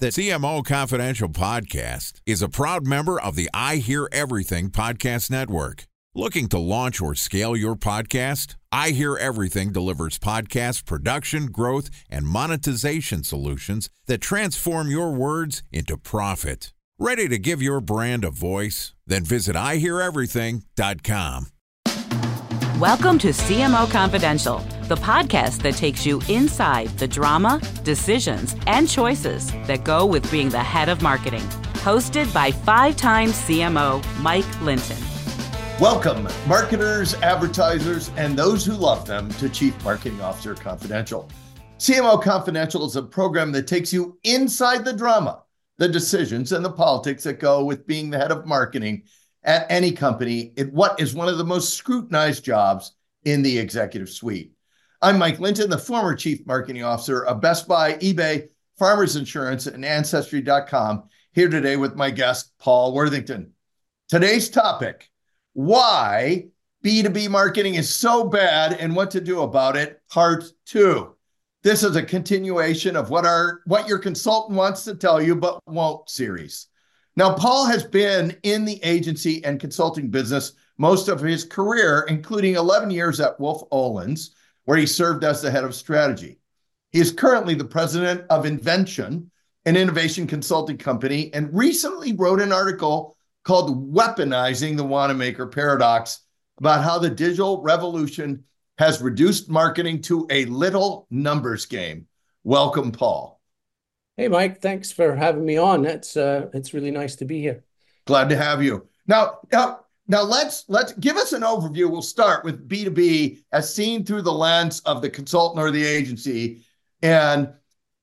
The CMO Confidential podcast is a proud member of the I Hear Everything Podcast Network. Looking to launch or scale your podcast? I Hear Everything delivers podcast production, growth, and monetization solutions that transform your words into profit. Ready to give your brand a voice? Then visit iheareverything.com. Welcome to CMO Confidential, the podcast that takes you inside the drama, decisions, and choices that go with being the head of marketing. Hosted by five time CMO Mike Linton. Welcome, marketers, advertisers, and those who love them to Chief Marketing Officer Confidential. CMO Confidential is a program that takes you inside the drama, the decisions, and the politics that go with being the head of marketing at any company in what is one of the most scrutinized jobs in the executive suite. I'm Mike Linton, the former chief marketing officer of Best Buy, eBay, Farmers Insurance, and Ancestry.com, here today with my guest, Paul Worthington. Today's topic why B2B marketing is so bad and what to do about it, part two. This is a continuation of what our what your consultant wants to tell you but won't series. Now, Paul has been in the agency and consulting business most of his career, including 11 years at Wolff Olins, where he served as the head of strategy. He is currently the president of Invencion, an innovation consulting company, and recently wrote an article called Weaponizing the Wanamaker Paradox about how the digital revolution has reduced marketing to a little numbers game. Welcome, Paul. Hey, Mike, thanks for having me on. It's uh, it's really nice to be here. Glad to have you. Now, now, now let's let's give us an overview. We'll start with B2B as seen through the lens of the consultant or the agency. And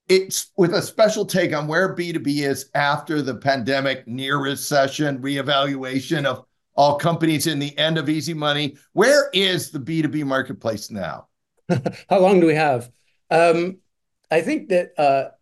it's with a special take on where B2B is after the pandemic, near recession, reevaluation of all companies in the end of easy money. Where is the B2B marketplace now? How long do we have? Um, I think that uh,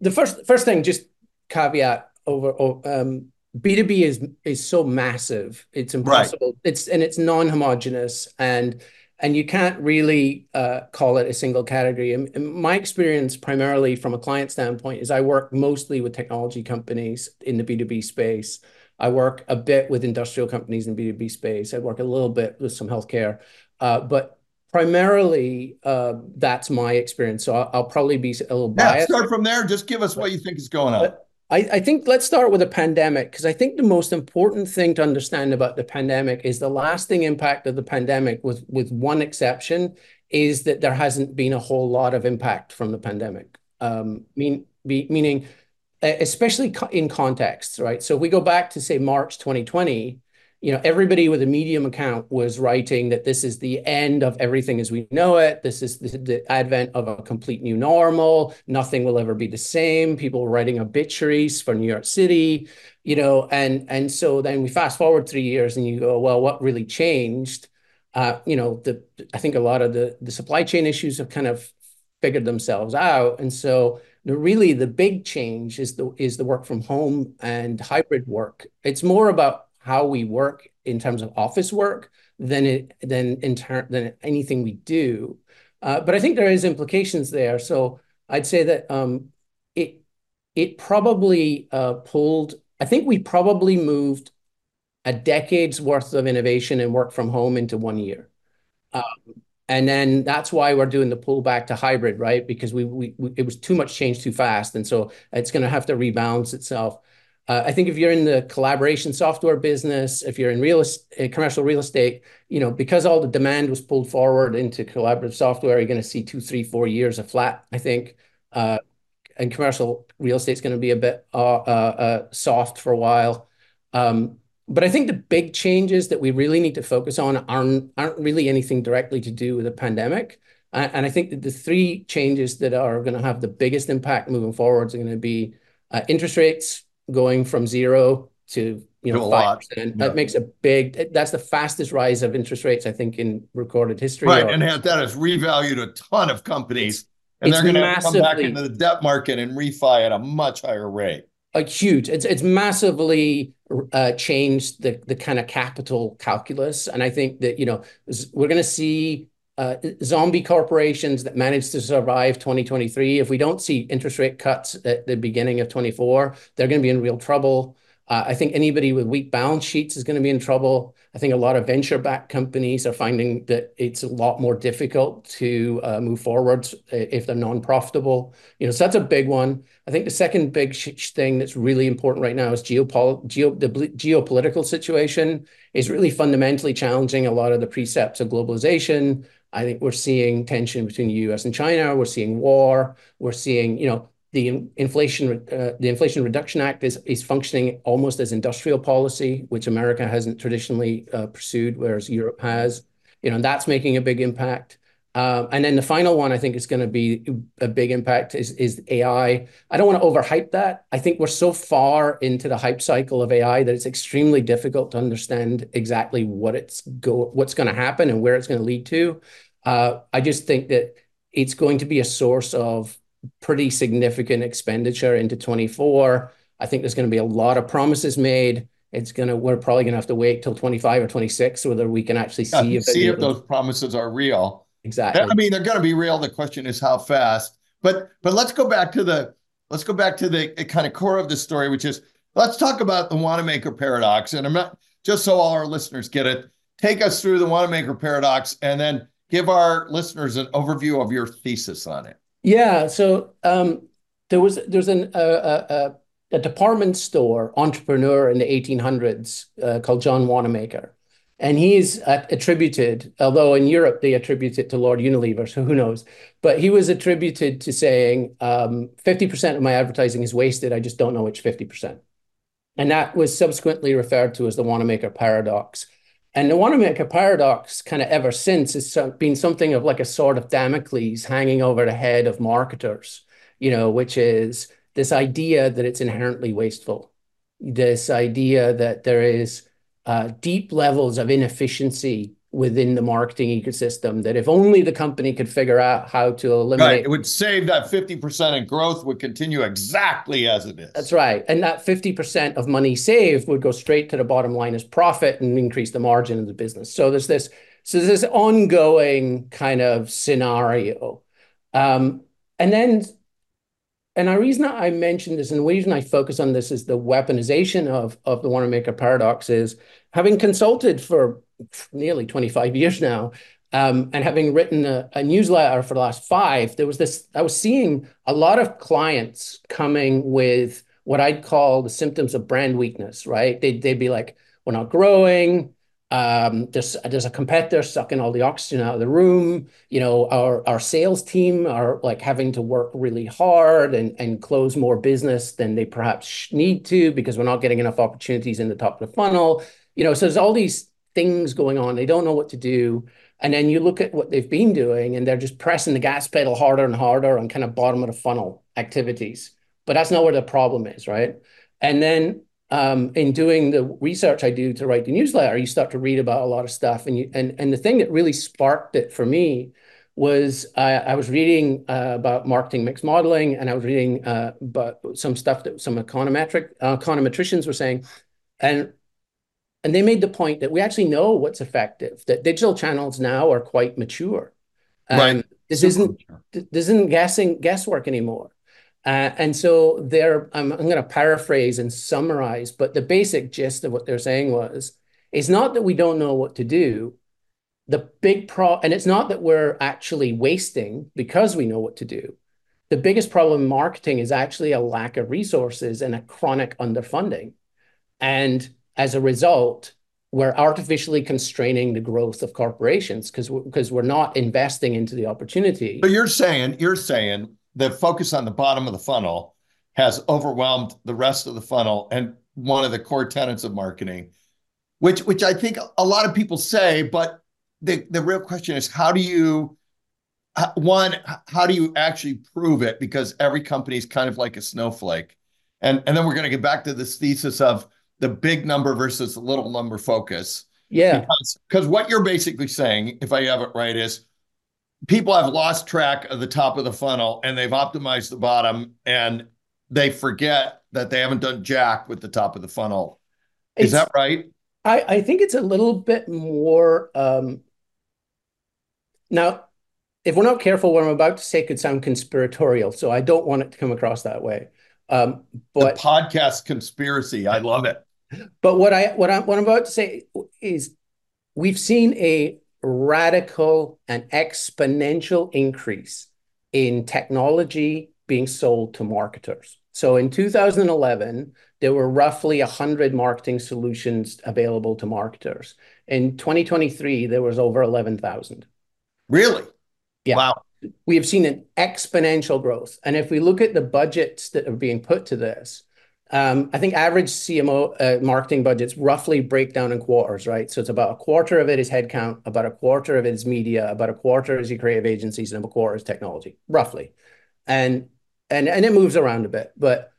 the first first thing, just caveat over um, B2B is is so massive. It's impossible. Right. It's and it's non-homogeneous and and you can't really uh, call it a single category. And, and my experience, primarily from a client standpoint, is I work mostly with technology companies in the B2B space. I work a bit with industrial companies in B2B space. I work a little bit with some healthcare. Uh, but primarily uh, that's my experience. So I'll, I'll, probably be a little biased. yeah, start from there. Just give us what you think is going on. I, I think let's start with the pandemic because i think the most important thing to understand about the pandemic is the lasting impact of the pandemic with with one exception is that there hasn't been a whole lot of impact from the pandemic. Um, mean, be, meaning especially in context right? So if we go back to say march 2020 you know, everybody with a Medium account was writing that this is the end of everything as we know it. This is the, the, advent of a complete new normal. Nothing will ever be the same. People were writing obituaries for New York City, you know, and and so then we fast forward three years and you go, well, what really changed? Uh, you know, the I think a lot of the the supply chain issues have kind of figured themselves out, and so really the big change is the is the work from home and hybrid work. It's more about how we work in terms of office work than it than in turn than anything we do. Uh, but I think there is implications there. So I'd say that um, it it probably uh, pulled. I think we probably moved a decade's worth of innovation and work from home into one year. Um, and then that's why we're doing the pullback to hybrid, right? Because we, we, we it was too much change too fast, and so it's going to have to rebalance itself. Uh, I think if you're in the collaboration software business, if you're in real uh, commercial real estate, you know, because all the demand was pulled forward into collaborative software, you're going to see two, three, four years of flat, I think. Uh, and commercial real estate is going to be a bit soft for a while. Um, but I think the big changes that we really need to focus on aren't really anything directly to do with the pandemic. And I think that the three changes that are going to have the biggest impact moving forward are going to be interest rates, going from zero to you know five percent. That makes a big. That's the fastest rise of interest rates I think in recorded history. Right, or, and that has revalued a ton of companies, and they're going to come back into the debt market and refi at a much higher rate. A huge. It's it's massively uh, changed the the kind of capital calculus, and I think that you know we're going to see zombie corporations that managed to survive 2023. If we don't see interest rate cuts at the beginning of 24, they're going to be in real trouble. Uh, I think anybody with weak balance sheets is going to be in trouble. I think a lot of venture-backed companies are finding that it's a lot more difficult to uh, move forward if they're non-profitable. You know, so that's a big one. I think the second big thing that's really important right now is the geopolitical situation is really fundamentally challenging a lot of the precepts of globalization. I think we're seeing tension between the U.S. and China. We're seeing war. We're seeing, you know, the Inflation uh, the Inflation Reduction Act is functioning almost as industrial policy, which America hasn't traditionally uh, pursued, whereas Europe has. You know, and that's making a big impact. Um, and then the final one I think is going to be a big impact is is AI. I don't want to overhype that. I think we're so far into the hype cycle of AI that it's extremely difficult to understand exactly what it's what's going to happen and where it's going to lead to. Uh, I just think that it's going to be a source of pretty significant expenditure into 24. I think there's going to be a lot of promises made. It's gonna. We're probably gonna have to wait till 25 or 26 whether we can actually see if those promises are real. Exactly. I mean, they're going to be real. The question is how fast. But but let's go back to the let's go back to the kind of core of the story, which is let's talk about the Wanamaker paradox. And I'm not just so all our listeners get it. Take us through the Wanamaker paradox, and then give our listeners an overview of your thesis on it. Yeah. So um, there was there's an a, a department store entrepreneur in the 1800s uh, called John Wanamaker. And he's attributed, although in Europe they attribute it to Lord Unilever, so who knows? But he was attributed to saying um, 50% of my advertising is wasted. I just don't know which 50%. And that was subsequently referred to as the Wanamaker paradox. And the Wanamaker paradox, kind of ever since, has been something of like a sword of Damocles hanging over the head of marketers, you know, which is this idea that it's inherently wasteful, this idea that there is deep levels of inefficiency within the marketing ecosystem that if only the company could figure out how to eliminate right. it would save that 50% and growth would continue exactly as it is that's right and that 50% of money saved would go straight to the bottom line as profit and increase the margin of the business so there's this so there's this ongoing kind of scenario um, and then and the reason I mentioned this and the reason I focus on this is the weaponization of, of the Wanamaker paradox is having consulted for nearly 25 years now, um, and having written a, a, newsletter for the last five, there was this, I was seeing a lot of clients coming with what I'd call the symptoms of brand weakness, right? They'd, they'd be like, we're not growing, um, there's there's a competitor sucking all the oxygen out of the room. You know, our our sales team are like having to work really hard and and close more business than they perhaps need to because we're not getting enough opportunities in the top of the funnel. You know, so there's all these things going on. They don't know what to do. And then you look at what they've been doing, and they're just pressing the gas pedal harder and harder on kind of bottom of the funnel activities. But that's not where the problem is, right? And then um, in doing the research I do to write the newsletter, you start to read about a lot of stuff. And you, and and the thing that really sparked it for me was I, I was reading uh, about marketing mix modeling, and I was reading uh, about some stuff that some econometric uh, econometricians were saying, and and they made the point that we actually know what's effective. That digital channels now are quite mature. Um, right. This isn't this isn't guessing guesswork anymore. Uh, and so they're, I'm, I'm going to paraphrase and summarize, but the basic gist of what they're saying was, it's not that we don't know what to do. The big pro, and it's not that we're actually wasting because we know what to do. The biggest problem in marketing is actually a lack of resources and a chronic underfunding. And as a result, we're artificially constraining the growth of corporations because because we're not investing into the opportunity. But you're saying you're saying the focus on the bottom of the funnel has overwhelmed the rest of the funnel and one of the core tenets of marketing which which i think a lot of people say but the the real question is how do you one how do you actually prove it? Because every company is kind of like a snowflake. And and then we're going to get back to this thesis of the big number versus the little number focus. Yeah. Because, because what you're basically saying if i have it right is people have lost track of the top of the funnel and they've optimized the bottom and they forget that they haven't done jack with the top of the funnel. Is it's, that right? I, I think it's a little bit more um, now, if we're not careful, what I'm about to say could sound conspiratorial, so I don't want it to come across that way. Um, but the podcast conspiracy, I love it. But what I what I'm what I'm about to say is, we've seen a radical and exponential increase in technology being sold to marketers. So in 2011, there were roughly 100 marketing solutions available to marketers. In 2023, there was over 11,000. Really? Yeah. Wow. We have seen an exponential growth. And if we look at the budgets that are being put to this, I think average CMO uh, marketing budgets roughly break down in quarters, right? So it's about a quarter of it is headcount, about a quarter of it is media, about a quarter is your creative agencies, and a quarter is technology, roughly. And and and it moves around a bit, but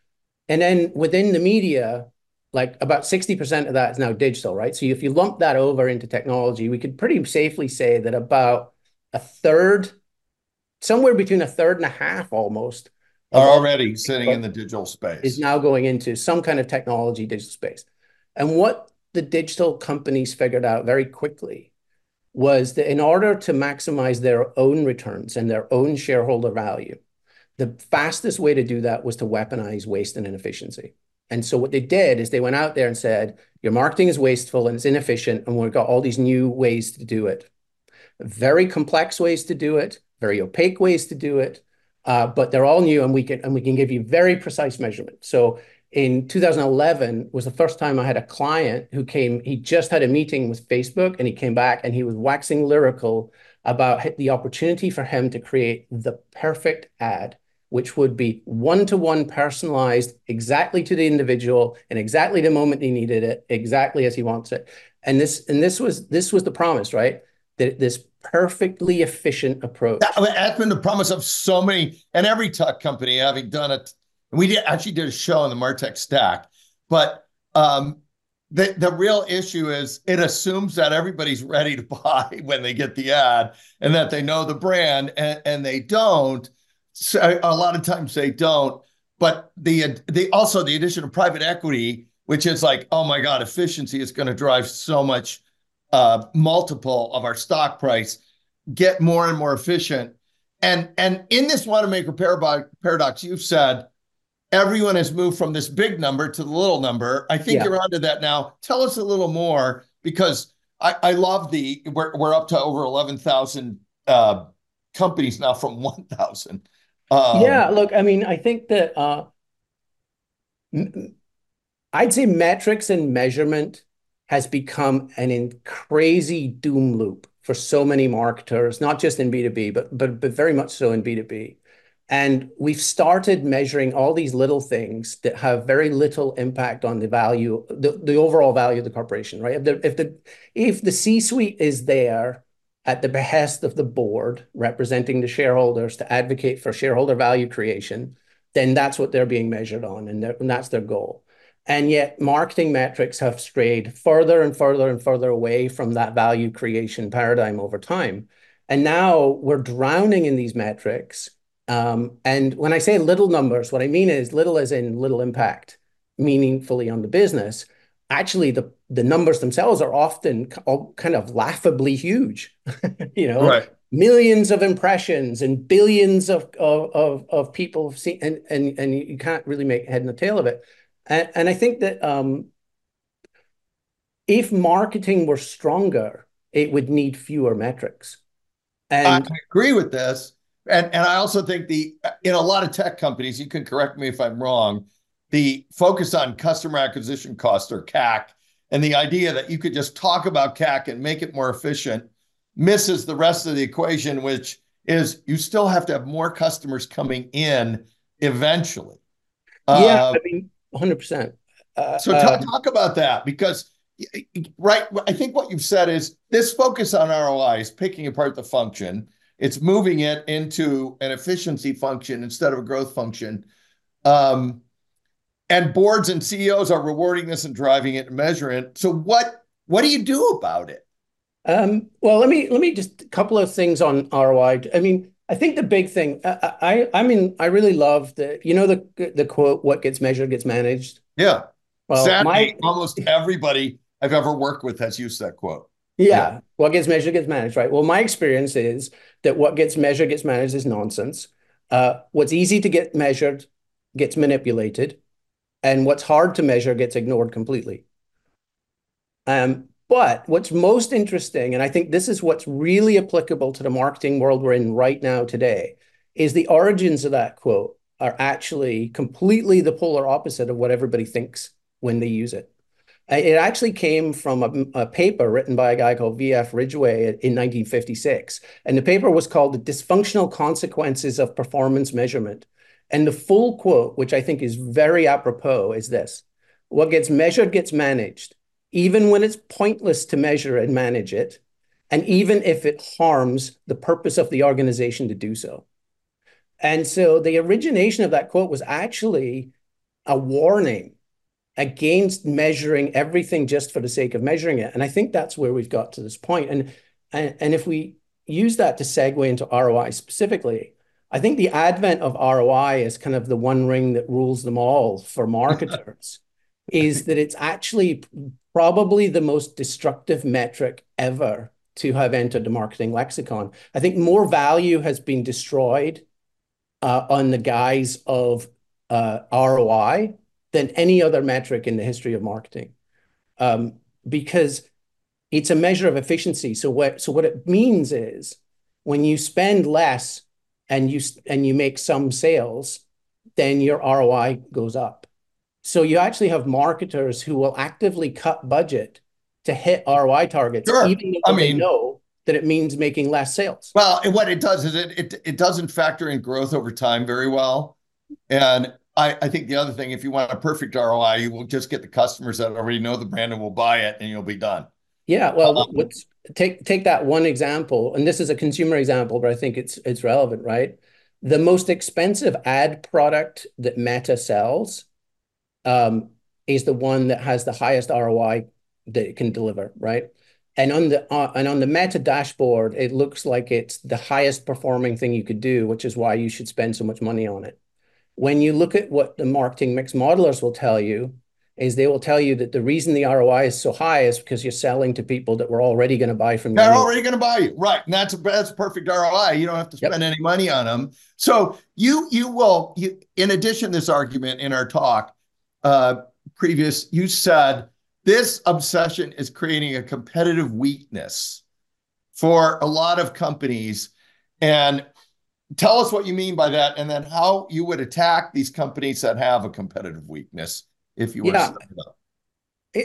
and then within the media, like about 60% of that is now digital, right? So if you lump that over into technology, we could pretty safely say that about a third, somewhere between a third and a half almost, are already sitting in the digital space. Is now going into some kind of technology digital space. And what the digital companies figured out very quickly was that in order to maximize their own returns and their own shareholder value, the fastest way to do that was to weaponize waste and inefficiency. And so what they did is they went out there and said, your marketing is wasteful and it's inefficient, and we've got all these new ways to do it. Very complex ways to do it, very opaque ways to do it, Uh, but they're all new and we can and we can give you very precise measurement. So in 2011 was the first time I had a client who came, he just had a meeting with Facebook and he came back and he was waxing lyrical about the opportunity for him to create the perfect ad, which would be one-to-one personalized exactly to the individual and exactly the moment he needed it, exactly as he wants it. And this and this was this was the promise, right? That this perfectly efficient approach. That, has been the promise of so many, and every tech company having done it. We did, actually did a show on the Martech stack, but um, the the real issue is it assumes that everybody's ready to buy when they get the ad, and that they know the brand, and, and they don't. So a lot of times they don't. But the the also the addition of private equity, which is like, oh my god, efficiency is going to drive so much uh, multiple of our stock price, get more and more efficient. And and in this Wanamaker paradox, you've said everyone has moved from this big number to the little number. I think yeah. you're onto that now. Tell us a little more because I, I love the we're we're up to over eleven thousand uh, companies now from one thousand. Um, yeah, look, I mean, I think that uh, I'd say metrics and measurement has become an in crazy doom loop for so many marketers, not just in B2B, but very much so in B2B. And we've started measuring all these little things that have very little impact on the value, the, overall value of the corporation, right? If the C-suite is there at the behest of the board representing the shareholders to advocate for shareholder value creation, then that's what they're being measured on, and that's their goal. And yet marketing metrics have strayed further and further and further away from that value creation paradigm over time. And now we're drowning in these metrics. Um, and when I say little numbers, what I mean is little as in little impact meaningfully on the business. Actually, the, the numbers themselves are often all kind of laughably huge, you know, right. millions of impressions and billions of, of, of, of people see, and, and, and you can't really make head and the tail of it. And, and I think that um, if marketing were stronger, it would need fewer metrics. And I agree with this. And, and I also think the in a lot of tech companies, you can correct me if I'm wrong, the focus on customer acquisition cost or CAC and the idea that you could just talk about CAC and make it more efficient misses the rest of the equation, which is you still have to have more customers coming in eventually. Yeah, uh, I mean, 100%. Uh, so talk, um, talk about that because right i think what you've said is this focus on roi is picking apart the function. It's moving it into an efficiency function instead of a growth function. Um, and boards and ceos are rewarding this and driving it and measuring it. So what what do you do about it? Um, well let me let me just a couple of things on roi i mean I think the big thing, I, I, I mean, I really love the, you know, the the quote, "What gets measured gets managed." Yeah. Well, Sadly, my, almost everybody I've ever worked with has used that quote. Yeah. yeah. What gets measured gets managed, right? Well, my experience is that what gets measured gets managed is nonsense. Uh, what's easy to get measured gets manipulated, and what's hard to measure gets ignored completely. Um, but what's most interesting, and I think this is what's really applicable to the marketing world we're in right now today, is the origins of that quote are actually completely the polar opposite of what everybody thinks when they use it. It actually came from a, a, paper written by a guy called V.F. Ridgway in 1956. And the paper was called The Dysfunctional Consequences of Performance Measurement. And the full quote, which I think is very apropos, is this What gets measured gets managed, even when it's pointless to measure and manage it, and even if it harms the purpose of the organization to do so. And so the origination of that quote was actually a warning against measuring everything just for the sake of measuring it. And I think that's where we've got to this point. And, and, and if we use that to segue into ROI specifically, I think the advent of ROI is kind of the one ring that rules them all for marketers, is that it's actually probably the most destructive metric ever to have entered the marketing lexicon. I think more value has been destroyed uh, on the guise of uh, ROI than any other metric in the history of marketing. Um, because it's a measure of efficiency. So what so what it means is when you spend less and you and you make some sales, then your ROI goes up. So you actually have marketers who will actively cut budget to hit ROI targets, sure. even though I mean, they know that it means making less sales. Well, and what it does is it it, it doesn't factor in growth over time very well. And I, I think the other thing, if you want a perfect ROI, you will just get the customers that already know the brand and will buy it, and you'll be done. Yeah, well, um, let's take take that one example, and this is a consumer example, but I think it's it's relevant, right? The most expensive ad product that Meta sells is the one that has the highest ROI that it can deliver, right? And on the uh, and on the Meta dashboard, it looks like it's the highest performing thing you could do, which is why you should spend so much money on it. When you look at what the marketing mix modelers will tell you, is they will tell you that the reason the ROI is so high is because you're selling to people that were already going to buy from you. They're already going to buy you, right? And that's a, that's a perfect ROI. You don't have to spend yep. any money on them. So you you will you, in addition this argument in our talk uh, previous, you said this obsession is creating a competitive weakness for a lot of companies, and tell us what you mean by that, and then how you would attack these companies that have a competitive weakness if you were yeah.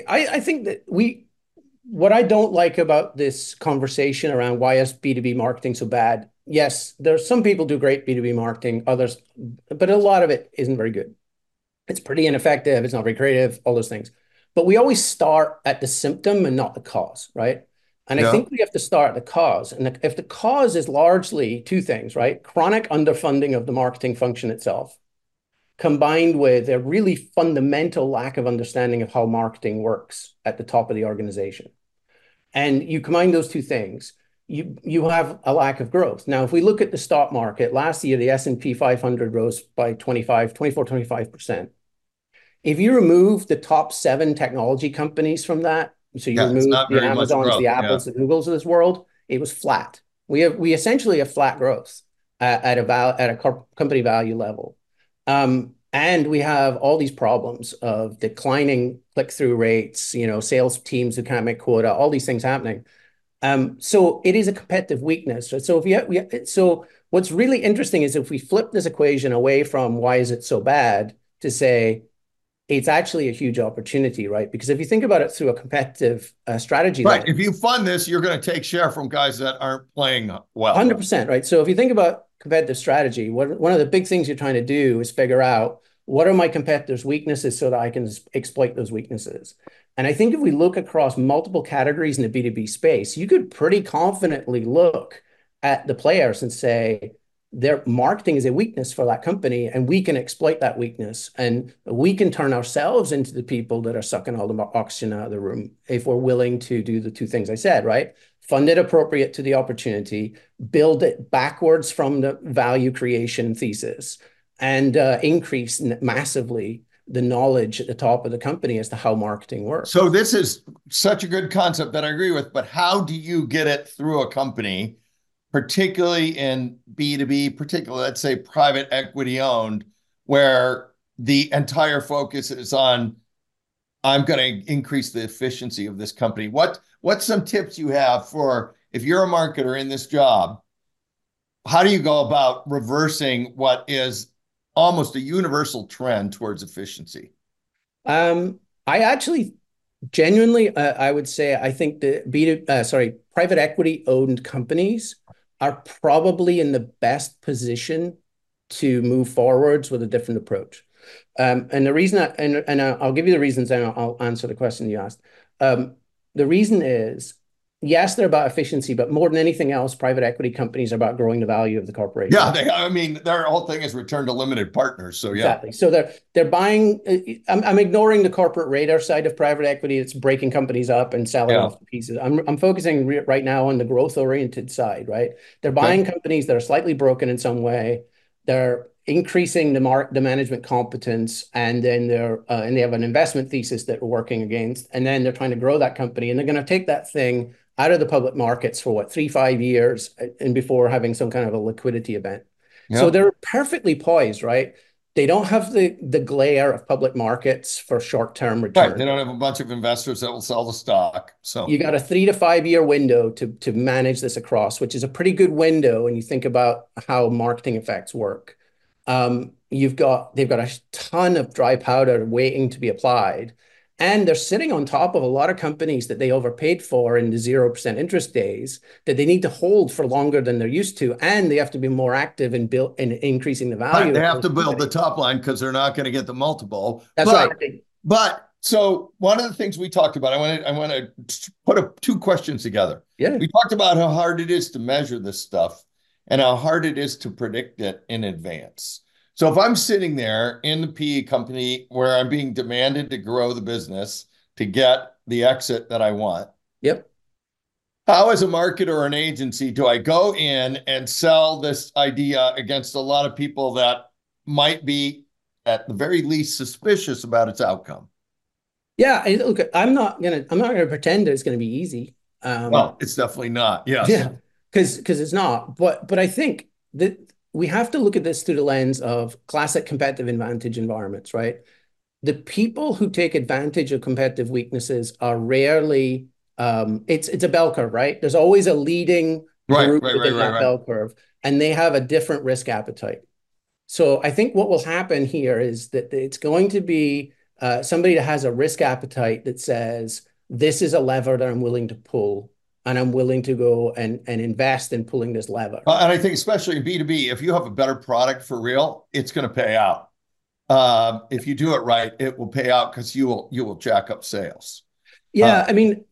I, I think that we what I don't like about this conversation around why is B2B marketing so bad? Yes, there's some people do great B2B marketing, others, but a lot of it isn't very good. It's pretty ineffective, it's not very creative, all those things. But we always start at the symptom and not the cause, right? And yeah. I think we have to start at the cause. And if the cause is largely two things, right? Chronic underfunding of the marketing function itself, combined with a really fundamental lack of understanding of how marketing works at the top of the organization. And you combine those two things, you you have a lack of growth. Now, if we look at the stock market, last year the S&P 500 rose by 25, 24, 25%. If you remove the top seven technology companies from that, so you yeah, remove the Amazons, the Apples, yeah. the Googles of this world, it was flat. We have we essentially have flat growth at, at a val- at a company value level. Um, and we have all these problems of declining click-through rates, you know, sales teams who can't make quota, all these things happening. Um, so it is a competitive weakness. So if you we, so what's really interesting is if we flip this equation away from why is it so bad to say it's actually a huge opportunity, right? Because if you think about it through a competitive uh, strategy, right? if you fund this, you're going to take share from guys that aren't playing well. Hundred percent, right? So if you think about competitive strategy, what, one of the big things you're trying to do is figure out what are my competitors' weaknesses so that I can exploit those weaknesses. And I think if we look across multiple categories in the B2B space, you could pretty confidently look at the players and say, their marketing is a weakness for that company and we can exploit that weakness and we can turn ourselves into the people that are sucking all the oxygen out of the room if we're willing to do the two things i said right fund it appropriate to the opportunity build it backwards from the value creation thesis and uh, increase massively the knowledge at the top of the company as to how marketing works. So this is such a good concept that I agree with, but how do you get it through a company, particularly in B2B, particularly let's say private equity owned, where the entire focus is on I'm going to increase the efficiency of this company. What what's some tips you have for if you're a marketer in this job? How do you go about reversing what is almost a universal trend towards efficiency? Um, I actually genuinely, uh, I would say, I think the uh, sorry, private equity owned companies are probably in the best position to move forwards with a different approach. Um, and the reason, I, and and I'll give you the reasons, and I'll answer the question you asked. Um, the reason is yes, they're about efficiency, but more than anything else, private equity companies are about growing the value of the corporation. Yeah, they, I mean, their whole thing is return to limited partners. So yeah, exactly. So they're they're buying. Uh, I'm, I'm ignoring the corporate radar side of private equity. It's breaking companies up and selling yeah. off the pieces. I'm I'm focusing re- right now on the growth oriented side. Right, they're buying okay. companies that are slightly broken in some way. They're increasing the mark the management competence and then they're uh, and they have an investment thesis that we're working against and then they're trying to grow that company and they're going to take that thing out of the public markets for what three five years uh, and before having some kind of a liquidity event yep. so they're perfectly poised right they don't have the the glare of public markets for short term return. Right. They don't have a bunch of investors that will sell the stock. So you got a three to five year window to to manage this across, which is a pretty good window when you think about how marketing effects work. Um, you've got they've got a ton of dry powder waiting to be applied and they're sitting on top of a lot of companies that they overpaid for in the 0% interest days that they need to hold for longer than they're used to. And they have to be more active in build in increasing the value. Right. They have to build the top line because they're not going to get the multiple. That's but, right. But so one of the things we talked about, I want to I want to put a, two questions together. Yeah. We talked about how hard it is to measure this stuff and how hard it is to predict it in advance. So if I'm sitting there in the PE company where I'm being demanded to grow the business to get the exit that I want. Yep. How, as a marketer or an agency, do I go in and sell this idea against a lot of people that might be, at the very least, suspicious about its outcome? Yeah, look, I'm not gonna, I'm not gonna pretend that it's gonna be easy. Um, well, it's definitely not. Yes. Yeah, because because it's not. But but I think that we have to look at this through the lens of classic competitive advantage environments, right? The people who take advantage of competitive weaknesses are rarely um, it's it's a bell curve, right? There's always a leading right, group right, within right, that bell curve, and they have a different risk appetite. So I think what will happen here is that it's going to be uh, somebody that has a risk appetite that says this is a lever that I'm willing to pull and I'm willing to go and, and invest in pulling this lever. Uh, and I think especially in B2B, if you have a better product for real, it's going to pay out. Um, if you do it right, it will pay out because you will you will jack up sales. Yeah, uh, I mean,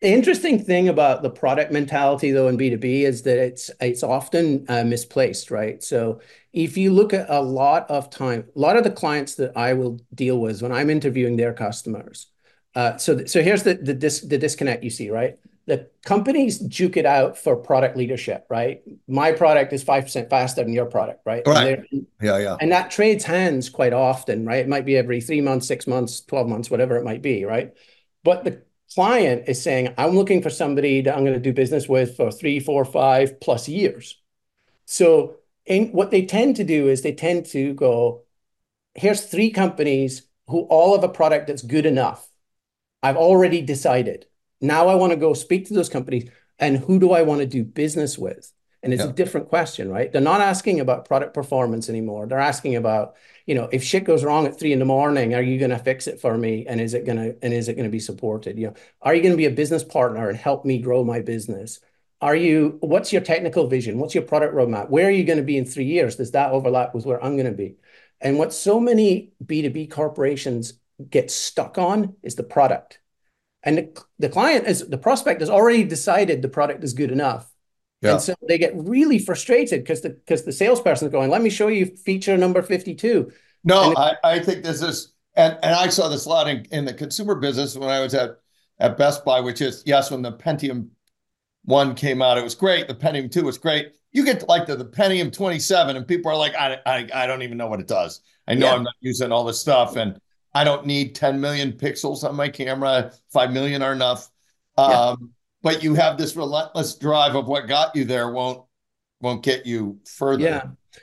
the interesting thing about the product mentality though in B2B is that it's it's often uh, misplaced, right? So if you look at a lot of time, a lot of the clients that I will deal with when I'm interviewing their customers. Uh, so so here's the the, dis, the disconnect you see, right? The companies duke it out for product leadership, right? My product is 5% faster than your product, right? Right. Yeah, yeah. And that trades hands quite often, right? It might be every three months, six months, 12 months, whatever it might be, right? But the client is saying, I'm looking for somebody that I'm going to do business with for three, four, five plus years. So in, what they tend to do is they tend to go, here's three companies who all have a product that's good enough. I've already decided now I want to go speak to those companies and who do I want to do business with? And it's yeah. a different question, right? They're not asking about product performance anymore. They're asking about, you know, if shit goes wrong at three in the morning, are you going to fix it for me? And is it going to and is it going to be supported? You know, are you going to be a business partner and help me grow my business? Are you? What's your technical vision? What's your product roadmap? Where are you going to be in three years? Does that overlap with where I'm going to be? And what so many B2B corporations get stuck on is the product and the, the client is the prospect has already decided the product is good enough. Yeah. and so they get really frustrated because the because the salesperson is going let me show you feature number 52 no I, I think this is and, and i saw this a lot in, in the consumer business when i was at at best buy which is yes when the pentium 1 came out it was great. The pentium 2 was great. You get to like the, the pentium 27 and people are like I, I, I don't even know what it does. I know yeah. i'm not using all this stuff. And I don't need 10 million pixels on my camera. 5 million are enough. Um, yeah. But you have this relentless drive of what got you there won't won't get you further. Yeah,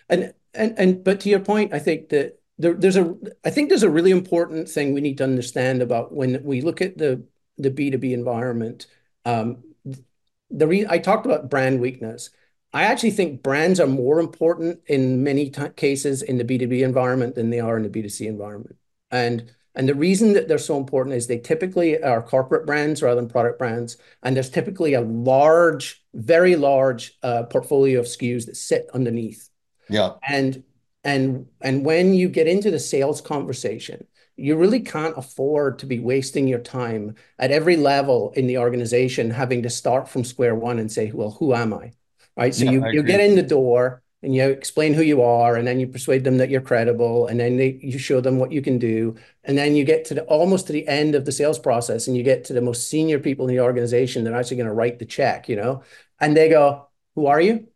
and and and but to your point, I think that there, there's a I think there's a really important thing we need to understand about when we look at the the B2B environment. Um, the re- I talked about brand weakness. I actually think brands are more important in many t- cases in the B2B environment than they are in the B2C environment. And and the reason that they're so important is they typically are corporate brands rather than product brands. And there's typically a large, very large uh, portfolio of SKUs that sit underneath. Yeah. And and and when you get into the sales conversation, you really can't afford to be wasting your time at every level in the organization having to start from square one and say, well, who am I? Right. So yeah, you, you get in the door and you explain who you are and then you persuade them that you're credible and then they, you show them what you can do and then you get to the almost to the end of the sales process and you get to the most senior people in the organization that are actually going to write the check you know and they go who are you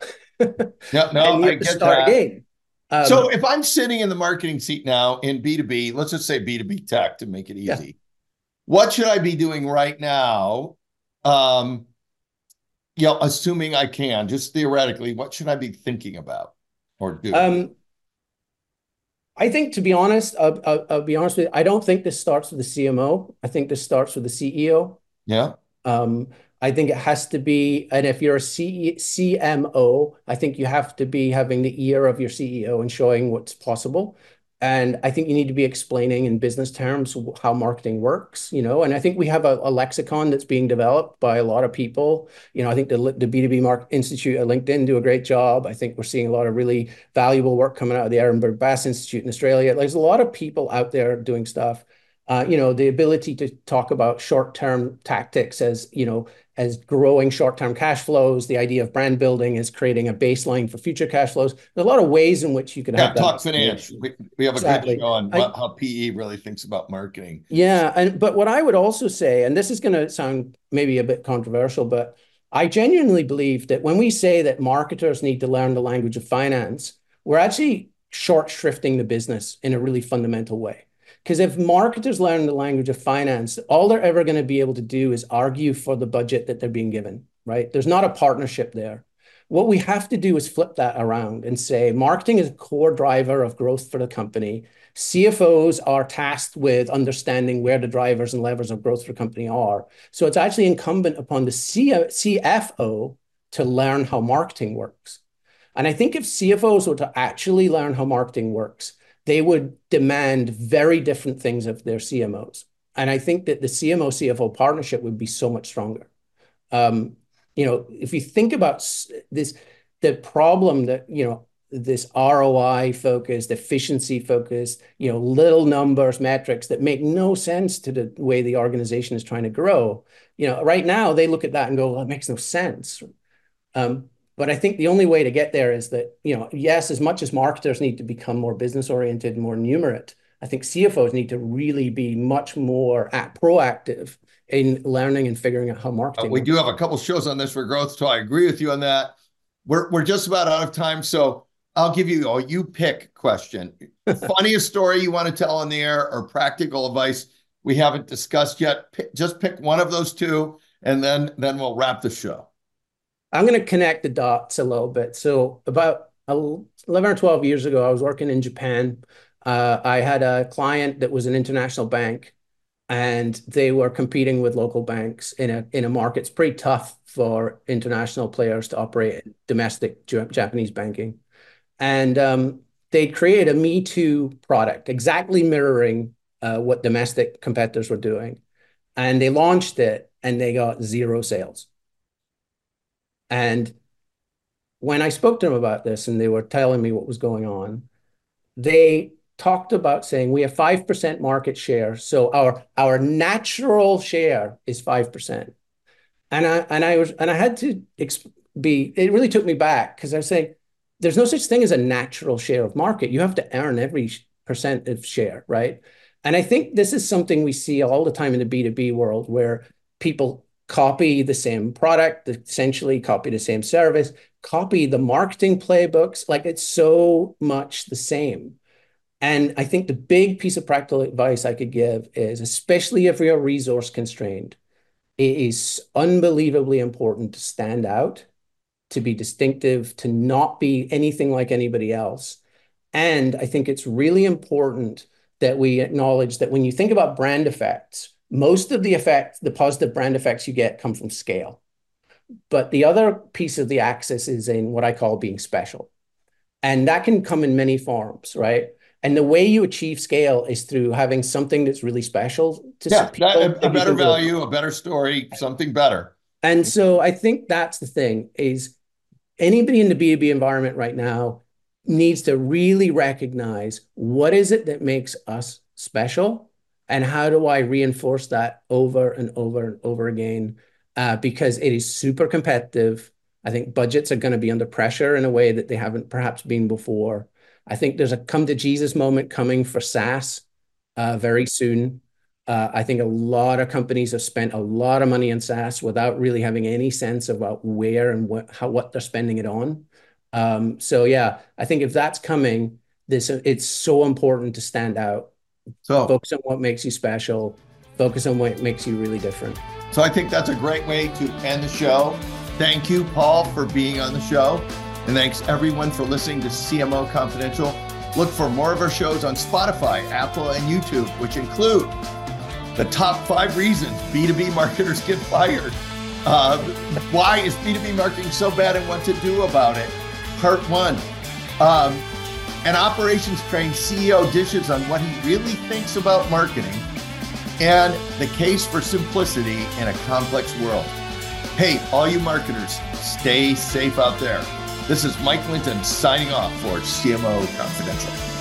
yeah no and you I get start that. again um, so if I'm sitting in the marketing seat now in B2B, let's just say B2B tech to make it easy. Yeah. What should I be doing right now? Um, know, assuming I can, just theoretically, what should I be thinking about or doing? Um, I think, to be honest, I'll, I'll, I'll, be honest with you. I don't think this starts with the CMO. I think this starts with the CEO. Yeah. Um, I think it has to be, and if you're a C- CMO, I think you have to be having the ear of your CEO and showing what's possible. And I think you need to be explaining in business terms how marketing works, you know. And I think we have a, a lexicon that's being developed by a lot of people. You know, I think the the B2B Mark Institute at LinkedIn do a great job. I think we're seeing a lot of really valuable work coming out of the Ehrenberg-Bass Institute in Australia. There's a lot of people out there doing stuff. Uh, you know, the ability to talk about short-term tactics as, you know, as growing short-term cash flows, the idea of brand building is creating a baseline for future cash flows. There's a lot of ways in which you can yeah, have talk finance. We, we, have a good show on how PE really thinks about marketing. Yeah, and but what I would also say, and this is going to sound maybe a bit controversial, but I genuinely believe that when we say that marketers need to learn the language of finance, we're actually short shrifting the business in a really fundamental way. Because if marketers learn the language of finance, all they're ever going to be able to do is argue for the budget that they're being given, right? There's not a partnership there. What we have to do is flip that around and say marketing is a core driver of growth for the company. CFOs are tasked with understanding where the drivers and levers of growth for the company are. So it's actually incumbent upon the CFO to learn how marketing works. And I think if CFOs were to actually learn how marketing works, they would demand very different things of their CMOs. And I think that the CMO CFO partnership would be so much stronger. Um, you know, if you think about this, the problem that, you know, this ROI focused, efficiency focused, you know, little numbers, metrics that make no sense to the way the organization is trying to grow. You know, right now they look at that and go, well, it makes no sense. Um, but I think the only way to get there is that, you know, yes, as much as marketers need to become more business oriented, more numerate, I think CFOs need to really be much more proactive in learning and figuring out how marketing. Uh, we works. do have a couple shows on this for growth, so I agree with you on that. We're we're just about out of time, so I'll give you a you pick question. Funniest story you want to tell on the air or practical advice we haven't discussed yet. Pick, just pick one of those two, and then then we'll wrap the show. I'm going to connect the dots a little bit. So about 11 or 12 years ago, I was working in Japan. Uh, I had a client that was an international bank, and they were competing with local banks in a in a market. It's pretty tough for international players to operate in domestic Japanese banking, and um, they create a Me Too product, exactly mirroring uh, what domestic competitors were doing, and they launched it, and they got zero sales. And when I spoke to them about this and they were telling me what was going on, they talked about saying we have 5% market share. So our our natural share is 5%. And I and I was and I had to be it really took me back because I was saying there's no such thing as a natural share of market. You have to earn every percent of share, right? And I think this is something we see all the time in the B2B world where people copy the same product, essentially copy the same service, copy the marketing playbooks. Like it's so much the same. And I think the big piece of practical advice I could give is, especially if you're resource constrained, it is unbelievably important to stand out, to be distinctive, to not be anything like anybody else. And I think it's really important that we acknowledge that when you think about brand effects, most of the effects, the positive brand effects you get come from scale. But the other piece of the axis is in what I call being special. And that can come in many forms, right? And the way you achieve scale is through having something that's really special to yeah, people. That, a better value, a better story, something better. And so I think that's the thing is anybody in the B2B environment right now needs to really recognize what is it that makes us special and how do I reinforce that over and over and over again uh, because it is super competitive. I think budgets are going to be under pressure in a way that they haven't perhaps been before. I think there's a come to Jesus moment coming for SaaS uh, very soon. Uh, I think a lot of companies have spent a lot of money in SaaS without really having any sense about where and what how what they're spending it on. Um, so yeah, I think if that's coming, this it's so important to stand out. So focus on what makes you special. Focus on what makes you really different. So I think that's a great way to end the show. Thank you, Paul, for being on the show. And thanks everyone for listening to CMO Confidential. Look for more of our shows on Spotify, Apple, and YouTube, which include the top five reasons B2B marketers get fired. Uh, why is B2B marketing so bad and what to do about it? Part one. Um, an operations trained CEO dishes on what he really thinks about marketing and the case for simplicity in a complex world. Hey, all you marketers, stay safe out there. This is Mike Linton signing off for CMO Confidential.